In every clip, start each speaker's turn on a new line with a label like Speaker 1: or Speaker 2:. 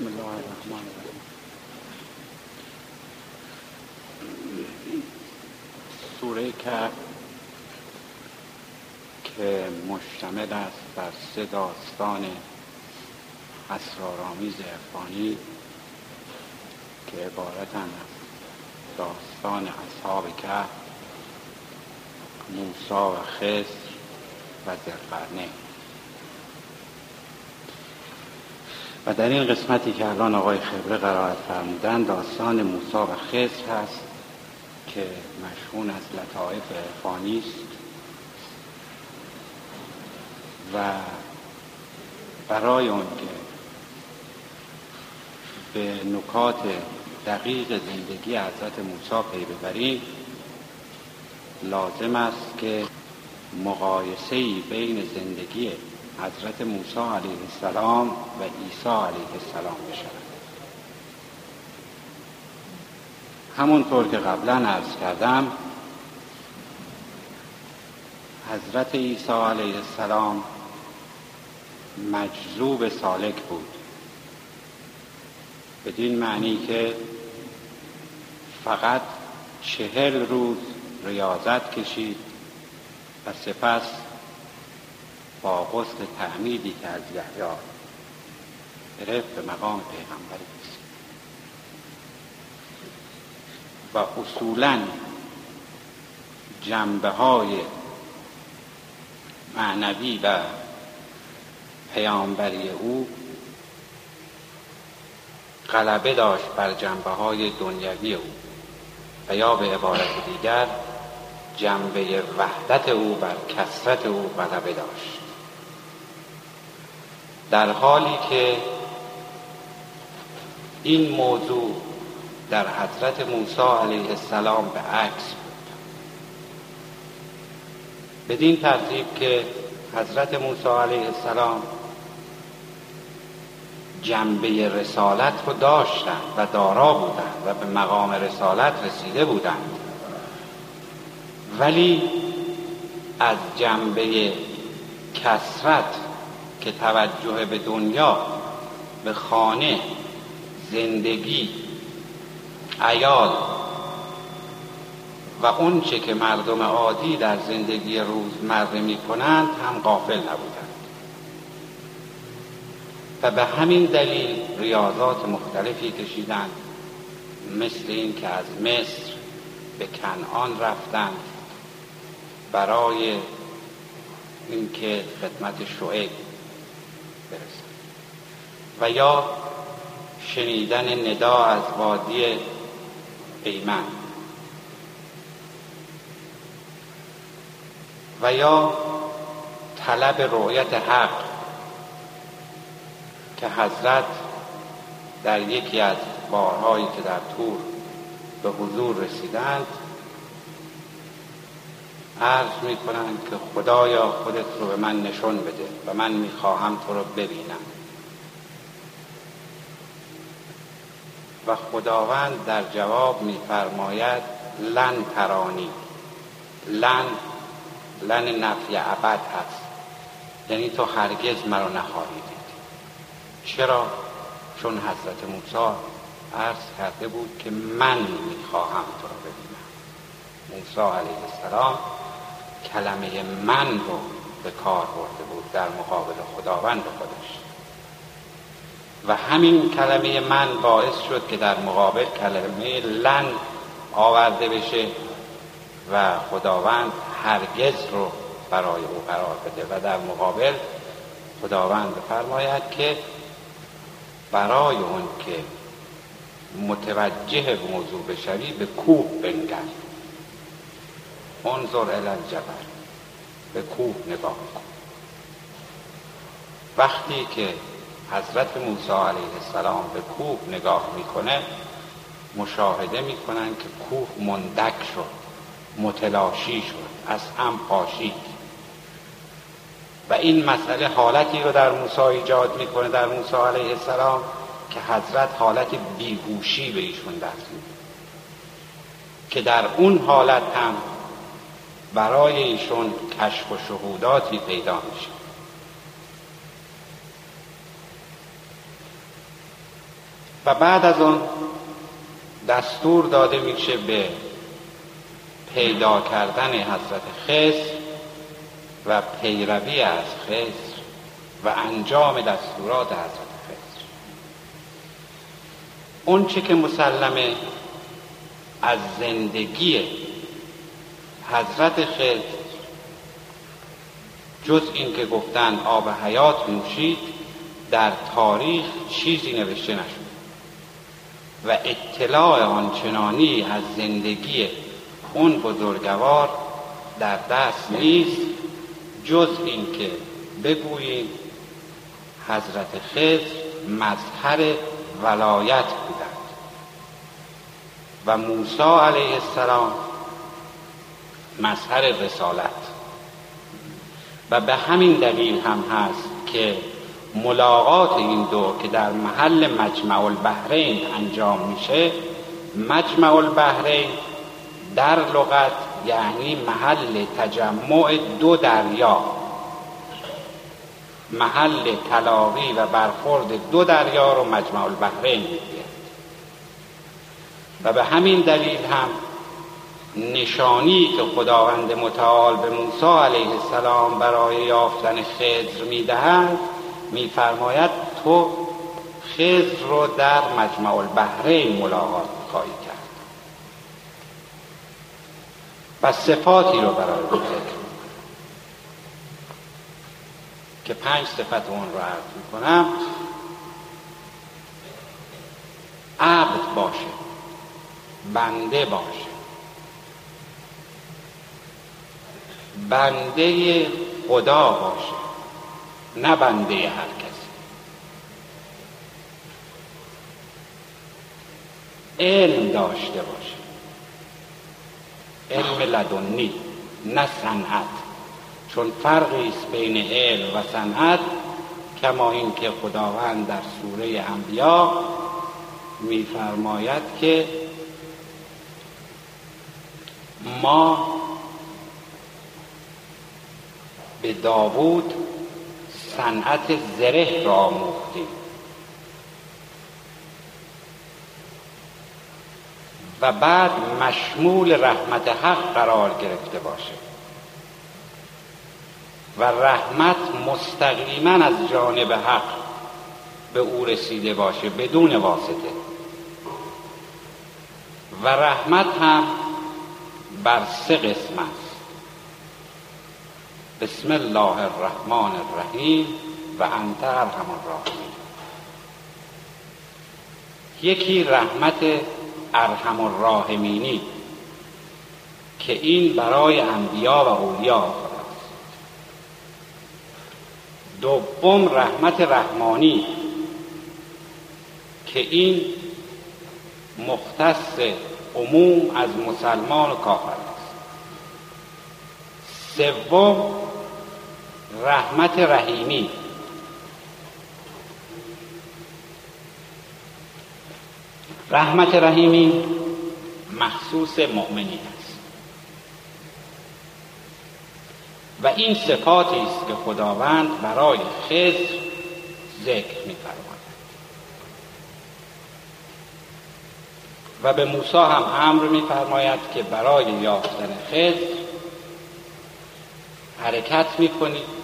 Speaker 1: بسم الله الرحمن الرحیم. سوره کهف که مشتمل است بر سه داستان اسرارآمیز عرفانی که عبارتند از داستان اصحاب کهف موسی و خسر و ذوالقرنین. و در این قسمتی که الان آقای خبره قرائت فرمودن داستان موسی و خسر هست که مشهون از لطائف عرفانی است. و برای اون که به نکات دقیق زندگی حضرت موسی پی ببریم لازم است که مقایسه بین زندگی حضرت موسی علیه السلام و عیسی علیه السلام بشود همونطور که قبلا عرض کردم حضرت عیسی علیه السلام مجذوب سالک بود. بدین معنی که فقط چهل روز ریاضت کشید و سپس با غسل تعمیدی که از یحیی گرفت به مقام پیغمبری و اصولا جنبه های معنوی و پیامبری او غلبه داشت بر جنبه های دنیوی او و یا به عبارت دیگر جنبه وحدت او بر کسرت او غلبه داشت. در حالی که این موضوع در حضرت موسی علیه السلام به عکس بود. بدین ترتیب که حضرت موسی علیه السلام جنبه رسالت رو داشتند و دارا بودند و به مقام رسالت رسیده بودند ولی از جنبه کسرت که توجه به دنیا به خانه زندگی ایال و اونچه که مردم عادی در زندگی روزمره می کنند هم قافل نبودند. و به همین دلیل ریاضات مختلفی کشیدند مثل این که از مصر به کنعان رفتند برای اینکه خدمت شعیب برسند و یا شنیدن ندا از وادی ایمن و یا طلب رؤیت حق که حضرت در یکی از بارهایی که در تور به حضور رسیدند عرض می کنند که خدایا خودت رو به من نشون بده و من می‌خواهم تو رو ببینم. و خداوند در جواب میفرماید لن ترانی. لن لن نفی ابد هست. یعنی تو هرگز مرا نخواهی دید. چرا؟ چون حضرت موسی عرض کرده بود که من می‌خواهم تو رو ببینم. موسی علیه السلام کلمه من رو به کار برده بود در مقابل خداوند خودش. و همین کلمه من باعث شد که در مقابل کلمه لن آورده بشه و خداوند هرگز رو برای او قرار بده. و در مقابل خداوند فرماید که برای اون که متوجه موضوع بشوی به کوه بنگر. انظر الجبل. به کوه نگاه کن. وقتی که حضرت موسی علیه السلام به کوه نگاه می‌کنه مشاهده می‌کنن که کوه مندک شد متلاشی شد از هم پاشید. و این مسئله حالتی رو در موسی ایجاد می‌کنه در موسی علیه السلام که حضرت حالت بیهوشی به ایشون دست میده. که در اون حالت هم برای ایشون کشف و شهوداتی پیدا میشه. و بعد از اون دستور داده میشه به پیدا کردن حضرت خسر و پیروی از خسر و انجام دستورات حضرت خسر اون چه که مسلمه از زندگی حضرت خسر جز این که گفتن آب حیات نوشید در تاریخ چیزی نوشته نشد. و اطلاع آنچنانی از زندگی اون بزرگوار در دست نیست جز اینکه بگوییم حضرت خضر مظهر ولایت بودند. و موسی علیه السلام مظهر رسالت. و به همین دلیل هم هست که ملاقات این دو که در محل مجمع البحرین انجام میشه مجمع البحرین در لغت یعنی محل تجمع دو دریا. محل تلاقی و برخورد دو دریا رو مجمع البحرین میگه. و به همین دلیل هم نشانی که خداوند متعال به موسی علیه السلام برای یافتن خضر می‌دهد میفرماید تو خضر رو در مجمع البحرین ملاقات خواهی کرد. و صفاتی رو برای او که پنج صفت اون رو عرض می‌کنم. عبد باشه بنده باشه. بنده خدا باشه نه بنده هر کسی. علم داشته باشه. علم لدنی نه صنعت. چون فرقی است بین علم و صنعت کما اینکه خداوند در سوره انبیا میفرماید که ما به داوود صنعت زره را آموختیم و بعد مشمول رحمت حق قرار گرفته باشه. و رحمت مستقیما از جانب حق به او رسیده باشه بدون واسطه. و رحمت هم بر سه قسم است. بسم الله الرحمن الرحیم و انت ارحم الراحمین یکی رحمت ارحم الراحمینی که این برای انبیا و اولیا خداست دوم رحمت رحمانی که این مختص عموم از مسلمان و کافر است سوم رحمت رحیمی. رحمت رحیمی مخصوص مؤمنین است. و این صفاتی است که خداوند برای خضر ذکر میفرماید. و به موسی هم امر میفرماید که برای یافتن خضر حرکت می‌کنید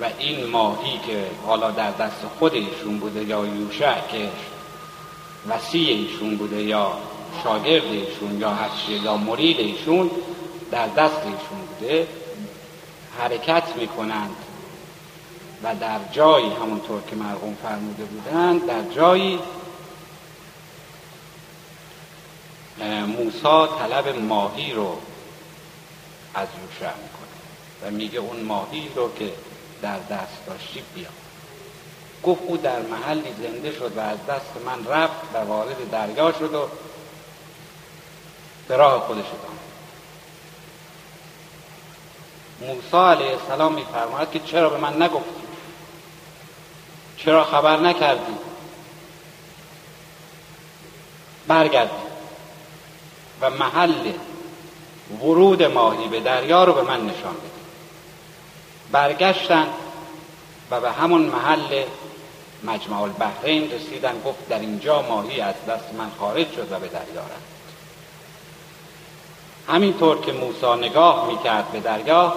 Speaker 1: و این ماهی که حالا در دست خود ایشون بوده یا یوشع که وسیع ایشون بوده یا شاگرد ایشون یا هرچی یا مرید ایشون در دست ایشون بوده حرکت می‌کنند و در جایی همونطور که مرحوم فرموده بودند در جایی موسا طلب ماهی رو از یوشع می‌کنه و میگه اون ماهی رو که در دست داشتی بیا. گفت او در محلی زنده شد و از دست من رفت و وارد دریا شد و به راه خودش ادامه موسی علیه السلام میفرماید که چرا به من نگفتی؟ چرا خبر نکردی؟ برگردی. و محل ورود ماهی به دریا رو به من نشان بده. برگشتن و به همون محل مجمع البحرین رسیدن. گفت در اینجا ماهی از دست من خارج شد و به دریا رفت. همینطور که موسی نگاه می‌کرد به دریا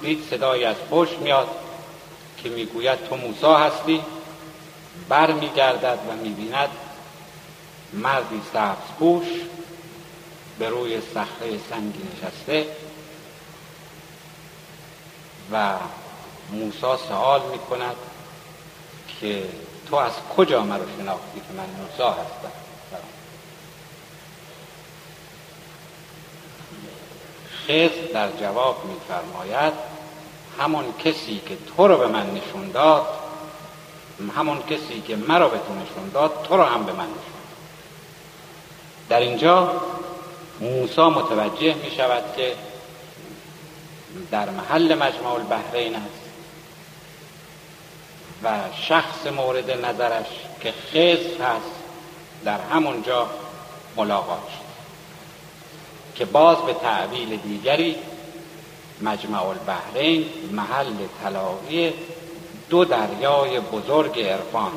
Speaker 1: دید صدایی از پشت میاد که می‌گوید تو موسی هستی؟ بر میگردد و می‌بیند مردی سبز پوش به روی صخره سنگی نشسته. و موسا سوال می کند که تو از کجا مرا شناختی که من موسا هستم؟ خز در جواب میفرماید همون کسی که تو رو به من نشون داد همون کسی که مرا به تو نشون داد تو رو هم به من نشون در اینجا موسا متوجه می شود که در محل مجمع البحرین است. و شخص مورد نظرش که خز هست در همونجا ملاقات شد. که باز به تعبیل دیگری مجمع البحرین محل تلاقی دو دریای بزرگ عرفان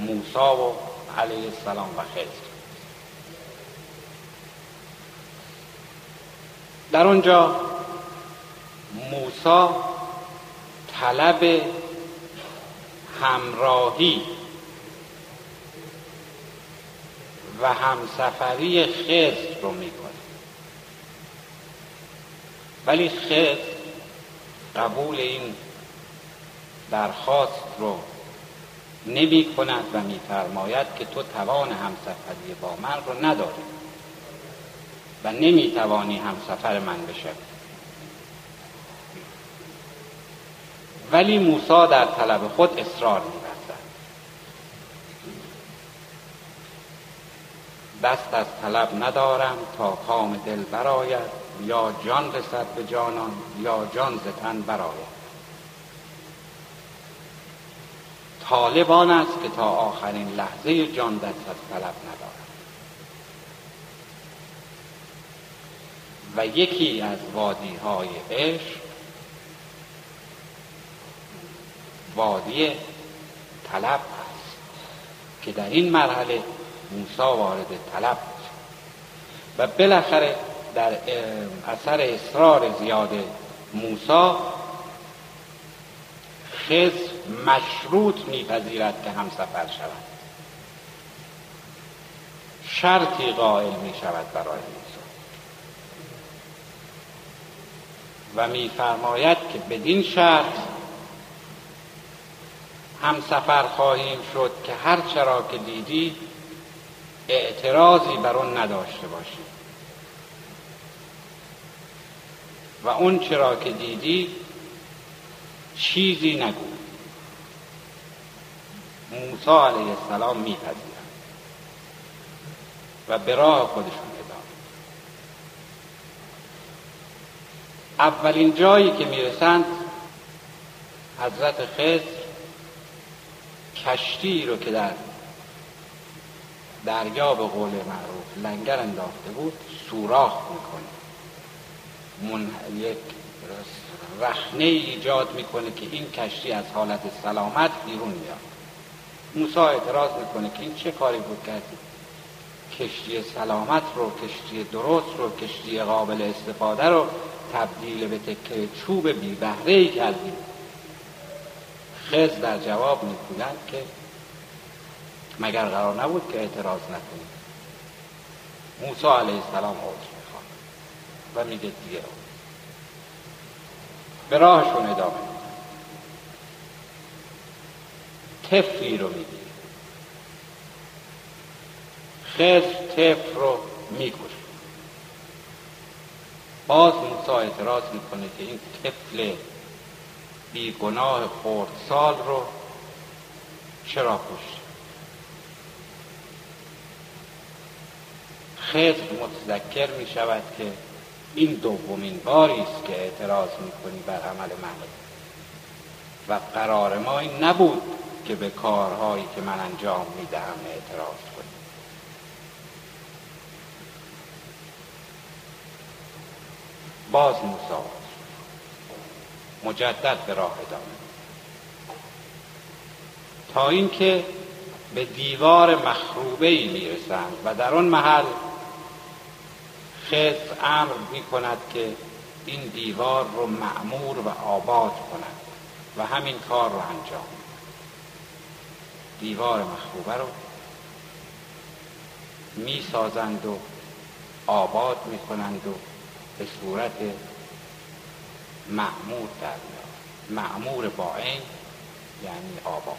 Speaker 1: موسا و علیه السلام و خضر. در اونجا موسا طلب همراهی و همسفری خضر رو می‌کنه. ولی خضر قبول این درخواست رو نمی کند و میفرماید که تو توان همسفری با من رو نداری و نمی توانی همسفر من بشوی. ولی موسا در طلب خود اصرار میورزد دست از طلب ندارم تا کام دل براید یا جان رسد به جانان یا جان ز تن براید طالبان است که تا آخرین لحظه جان دست از طلب ندارد. و یکی از وادی های عشق وادی طلب است که در این مرحله موسا وارد طلب و بالاخره در اثر اصرار زیاد موسا خز مشروط میپذیرد که هم سفر شود. شرطی قائل می شود برای موسی. و میفرماید که بدین شرط هم سفر خواهیم شد که هر چرا که دیدی اعتراضی بر اون نداشته باشی. و اون چرا که دیدی چیزی نگو. موسی علیه السلام میپذیرد و به راه خودشون اولین جایی که می‌رسند حضرت خضر کشتی رو که در دریا به قول معروف لنگر انداخته بود سوراخ می‌کنه. من یک رخنه ایجاد می‌کنه که این کشتی از حالت سلامت بیرون میاد موسی اعتراض می‌کنه که این چه کاری بود کردی کشتی سلامت رو کشتی درست رو کشتی قابل استفاده رو تبدیل به تکه چوب بی بهره ای خز در جواب می‌گویند که مگر قرار نبود که اعتراض نکنید موسی علیه السلام عذر می‌خواد و میگه دیگه به راهشون ادامه تفری رو می‌گیره خز تف رو می‌کشه. باز موسی اعتراض می‌کنه که این طفل بیگناه سال رو چرا کشت خضر متذکر می شود که این دومین باری است که اعتراض می‌کنی بر عمل من و قرار ما این نبود که به کارهایی که من انجام می‌دهم اعتراض کنی. باز موسی مجدد به راه ادامه تا اینکه به دیوار مخروبه ای می‌رسند و در آن محل خز امر می کند که این دیوار رو معمور و آباد کند و همین کار رو انجام دیوار مخروبه رو می سازند و آباد می کنند و به صورت معمور در معمور با این یعنی آباد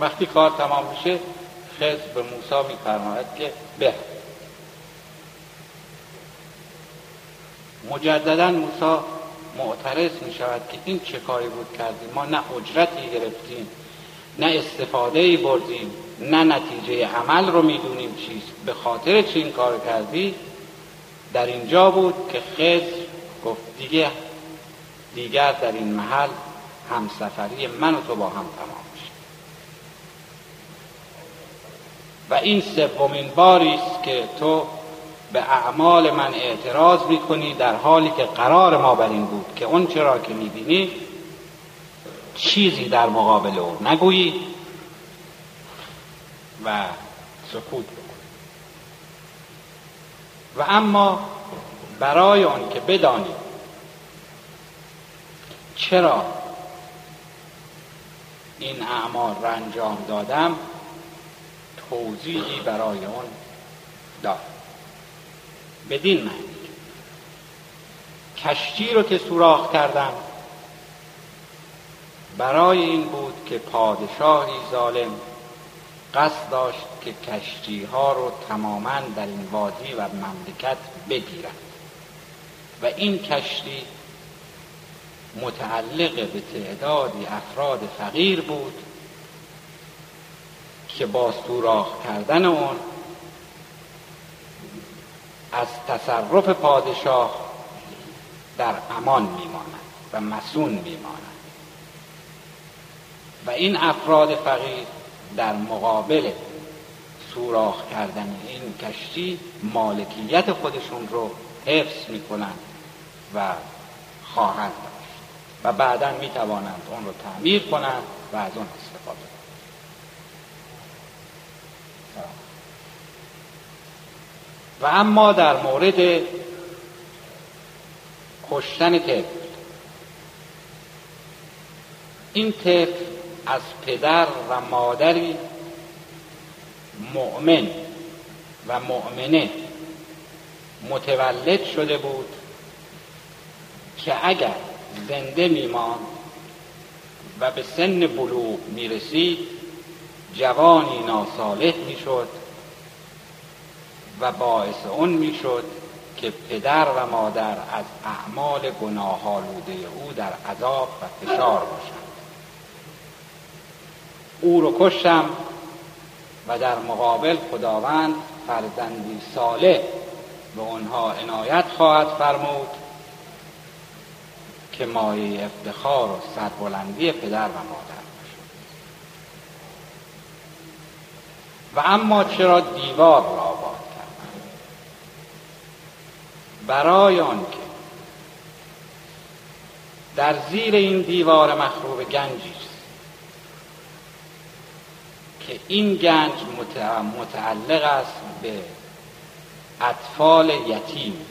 Speaker 1: وقتی کار تمام میشه خز به موسی میفرماید که به مجددا موسی معترض می شود که این چه کاری بود کردیم. ما نه اجرتی گرفتیم نه استفاده ای بردیم نه نتیجه عمل رو می‌دونیم چیست. به خاطر چه این کار کردی؟ در اینجا بود که خز گفت دیگه دیگر در این محل همسفری من و تو با هم تمام میشه. و این سومین باری است که تو به اعمال من اعتراض می‌کنی در حالی که قرار ما بر این بود که اون چرا که می‌بینی چیزی در مقابل او نگویی و سکوت بکنی. و اما برای آن که بدانی چرا این اعمال را انجام دادم؟ توضیحی برای آن داد بدین معنی. کشتی رو که سوراخ کردم برای این بود که پادشاهی ظالم قصد داشت که کشتی ها رو تماما در این وادی و مملکت بگیرد. و این کشتی متعلق به تعدادی افراد فقیر بود که با سوراخ کردن اون از تصرف پادشاه در امان میماند و مسون میماند. و این افراد فقیر در مقابل سوراخ کردن این کشتی مالکیت خودشون رو حفظ می‌کنند. و خواهند داشت. و بعدا می‌توانند اون رو تعمیر کنند و از اون استفاده کنند. و اما در مورد کشتن طفل. این طفل از پدر و مادری مؤمن و مؤمنه متولد شده بود که اگر زنده میمان و به سن بلوغ می‌رسید جوانی ناصالح می‌شد و باعث اون می‌شد که پدر و مادر از اعمال گناهالوده او در عذاب و فشار باشند. او رو کشتم و در مقابل خداوند فرزندی صالح به آنها عنایت خواهد فرمود که مایه افتخار و سربلندی پدر و مادر و اما چرا دیوار را آباد کردن برای آنکه در زیر این دیوار مخروب گنجی است که این گنج متعلق است به اطفال یتیم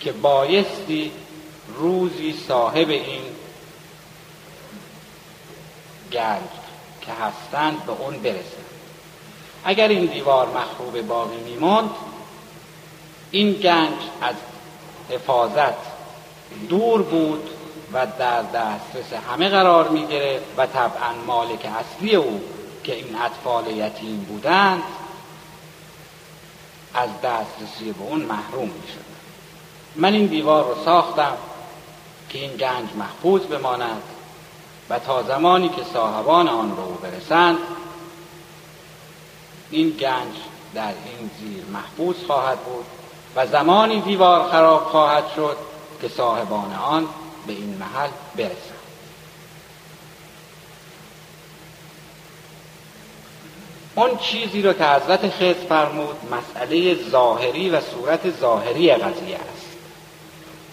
Speaker 1: که بایستی روزی صاحب این گنج که هستند به اون برسند اگر این دیوار مخروب باقی میماند این گنج از حفاظت دور بود و در دسترس همه قرار می و طبعا مالک اصلی او که این اطفال یتیم بودند از دسترسی به اون محروم می. من این دیوار رو ساختم که این گنج محفوظ بماند و تا زمانی که صاحبان آن رو برسند این گنج در این زیر محفوظ خواهد بود و زمانی دیوار خراب خواهد شد که صاحبان آن به این محل برسند. اون چیزی رو که حضرت خیز فرمود مسئله ظاهری و صورت ظاهری قضیه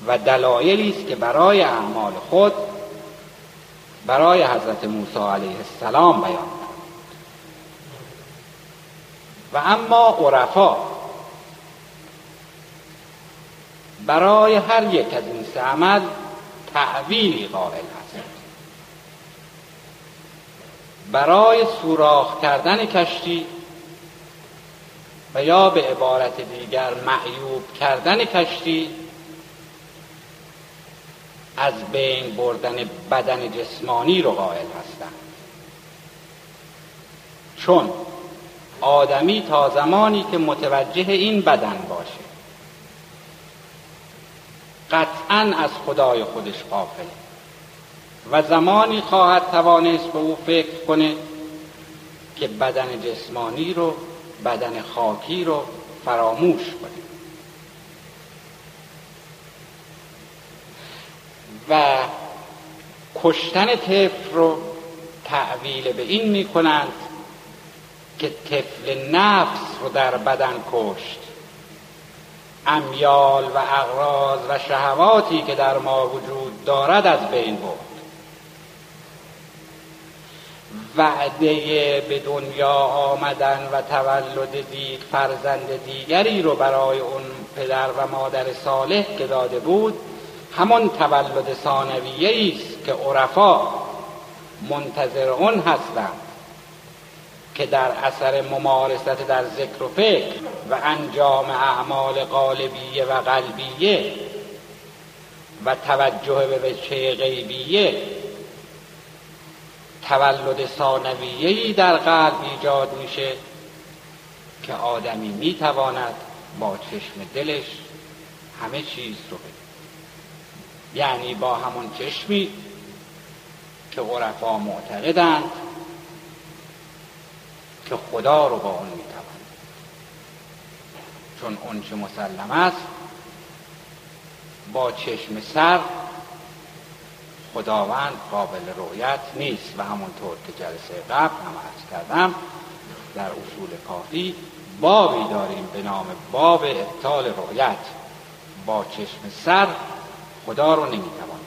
Speaker 1: و دلایلی است که برای اعمال خود برای حضرت موسی علیه السلام بیان و اما عرفا برای هر یک از این سه عمل تعویلی قائل هست برای سوراخ کردن کشتی و یا به عبارت دیگر معیوب کردن کشتی از بین بردن بدن جسمانی رو قائل هستند چون آدمی تا زمانی که متوجه این بدن باشه قطعا از خدای خودش قافله و زمانی خواهد توانست به او فکر کنه که بدن جسمانی رو بدن خاکی رو فراموش کنه. و کشتن طفل رو تعویل به این می کنند که طفل نفس رو در بدن کشت. امیال و اغراض و شهواتی که در ما وجود دارد از بین برد. وعده به دنیا آمدن و تولد دید فرزند دیگری رو برای اون پدر و مادر صالح که داده بود همان تولد ثانویه است که عرفا منتظر اون هستند که در اثر ممارست در ذکر و فکر و انجام اعمال قالبیه و قلبیه و توجه به وجه غیبیه تولد ثانویه‌ای در قلب ایجاد میشه که آدمی می‌تواند با چشم دلش همه چیز رو بده یعنی با همون چشمی که عرفا معتقدند که خدا رو با اون چون اون چه مسلم است با چشم سر خداوند قابل رویت نیست. و همونطور که جلسه قبل هم عرض کردم در اصول کافی بابی داریم به نام باب ابطال رویت با چشم سر خدا رو نمی‌توان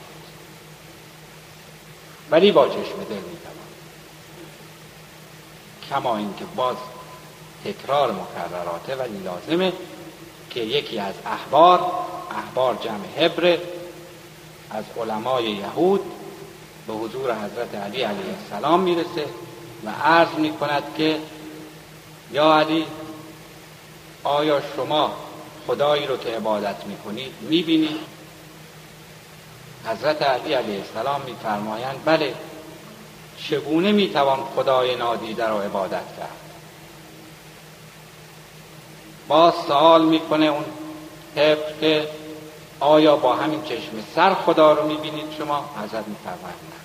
Speaker 1: ولی با چشم دل می‌توان کما اینکه باز تکرار مکرراته ولی لازمه که یکی از احبار احبار جمع هبره از علمای یهود به حضور حضرت علی علیه السلام می‌رسه و عرض می‌کند که یا علی آیا شما خدایی رو که عبادت می‌کنید می‌بینید؟ حضرت علی علیه السلام میفرمایند بله چگونه می‌توان خدای نادیده را عبادت کرد؟ باز سوال می‌کنه اون حفظ که آیا با همین چشم سر خدا رو می‌بینید شما؟ حضرت میفرماید نه.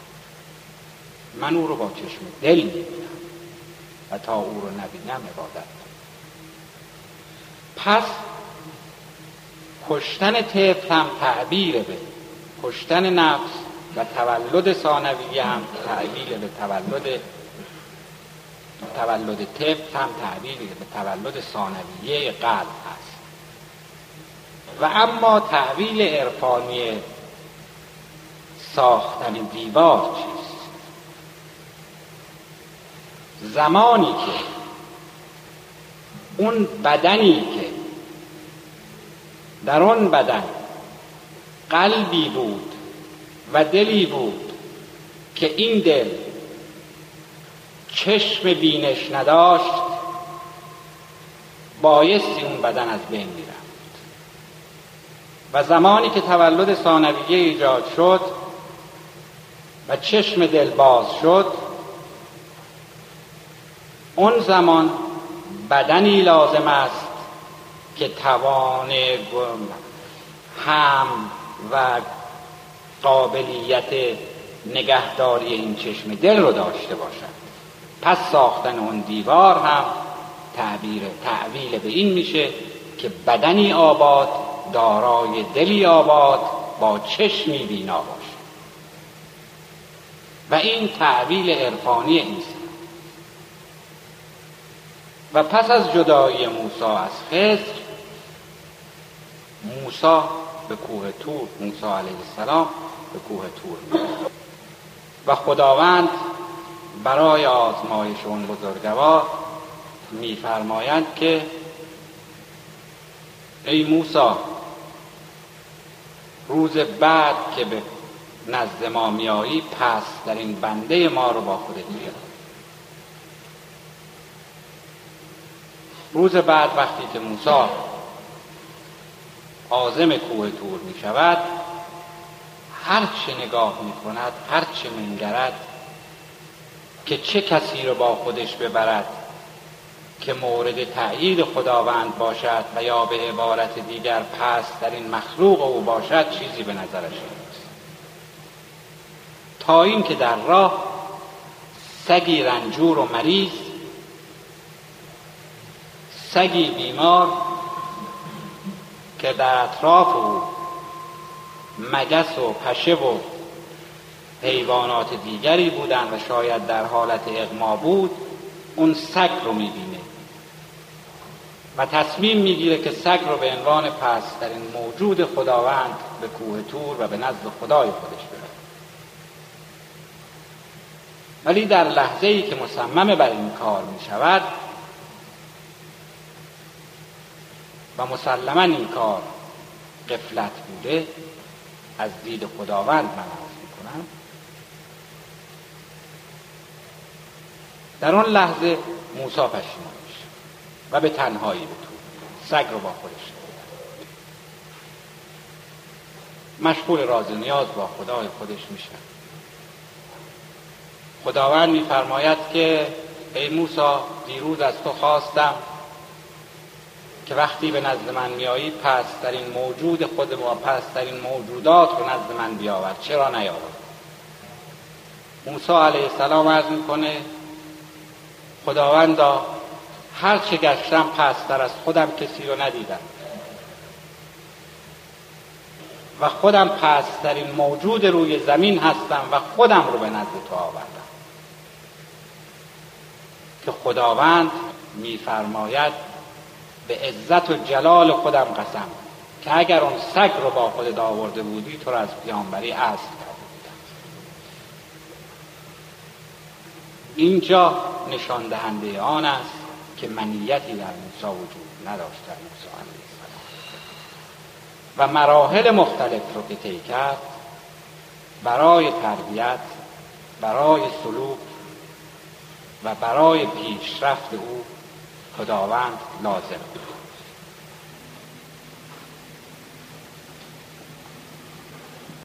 Speaker 1: من او رو با چشم دل می‌بینم و تا او رو نبینم عبادت پس کشتن طفل هم تعبیر به کشتن نفس و تولد ثانویه هم تعبیر به تولد تولد طفل هم تعبیر به تولد ثانویه قلب هست. و اما تعویل عرفانی ساختن دیوار چیست؟ زمانی که اون بدنی که در اون بدن قلبی بود و دلی بود که این دل چشم بینش نداشت بایستی اون بدن از بین می‌رفت. و زمانی که تولد ثانویه ایجاد شد و چشم دل باز شد اون زمان بدنی لازم است که توان هم و قابلیت نگهداری این چشم دل رو داشته باشد. پس ساختن اون دیوار هم تعبیر تعویل به این میشه که بدنی آباد دارای دلی آباد با چشمی بینا باشه. و این تعویل عرفانی است و پس از جدایی موسی از خضر موسی به کوه تور موسی علیه السلام به کوه تور و خداوند برای آزمایش اون بزرگوار میفرمایند که ای موسی روز بعد که به نزد ما میایی پس در این بنده ما رو با خودت بیار. روز بعد وقتی که موسی آزم کوه تور می شود. هر چه نگاه می کند هر چه منگرد که چه کسی رو با خودش ببرد که مورد تأیید خداوند باشد و یا به عبارت دیگر پس در این مخلوق او باشد چیزی به نظرش نیست. تا این که در راه سگی رنجور و مریض سگی بیمار که در اطراف او مگس و پشه و حیوانات دیگری بودند و شاید در حالت اغما بود اون سگ رو می‌بینه. و تصمیم می‌گیره که سگ رو به عنوان پس در این موجود خداوند به کوه تور و به نزد خدای خودش ببره. ولی در لحظه ای که مصمم بر این کار می شود و مسلما این کار قفلت بوده از دید خداوند من عرض می‌کنم. در آن لحظه موسی پشیمان میشه و به تنهایی به سگ رو با خودش مشغول راز نیاز با خدای خودش میشه. خداوند میفرماید که ای موسی دیروز از تو خواستم که وقتی به نزد من میایی پس در این موجود خود ما پس در این موجودات رو نزد من بیاور. چرا نیاورد موسی علیه السلام عرض می‌کنه خداوندا هر چه گشتم پستر از خودم کسی رو ندیدم. و خودم این موجود روی زمین هستم و خودم رو به نزد تو آوردم. که خداوند میفرماید به عزت و جلال خودم قسم که اگر اون سگ رو با خودت آورده بودی تو رو از پیامبری اصل کرده بودم. اینجا نشان دهنده آن است که منیتی در موسی وجود نداشت در موسی و مراحل مختلف رو که طی کرد برای تربیت برای سلوک و برای پیشرفت او خداوند لازم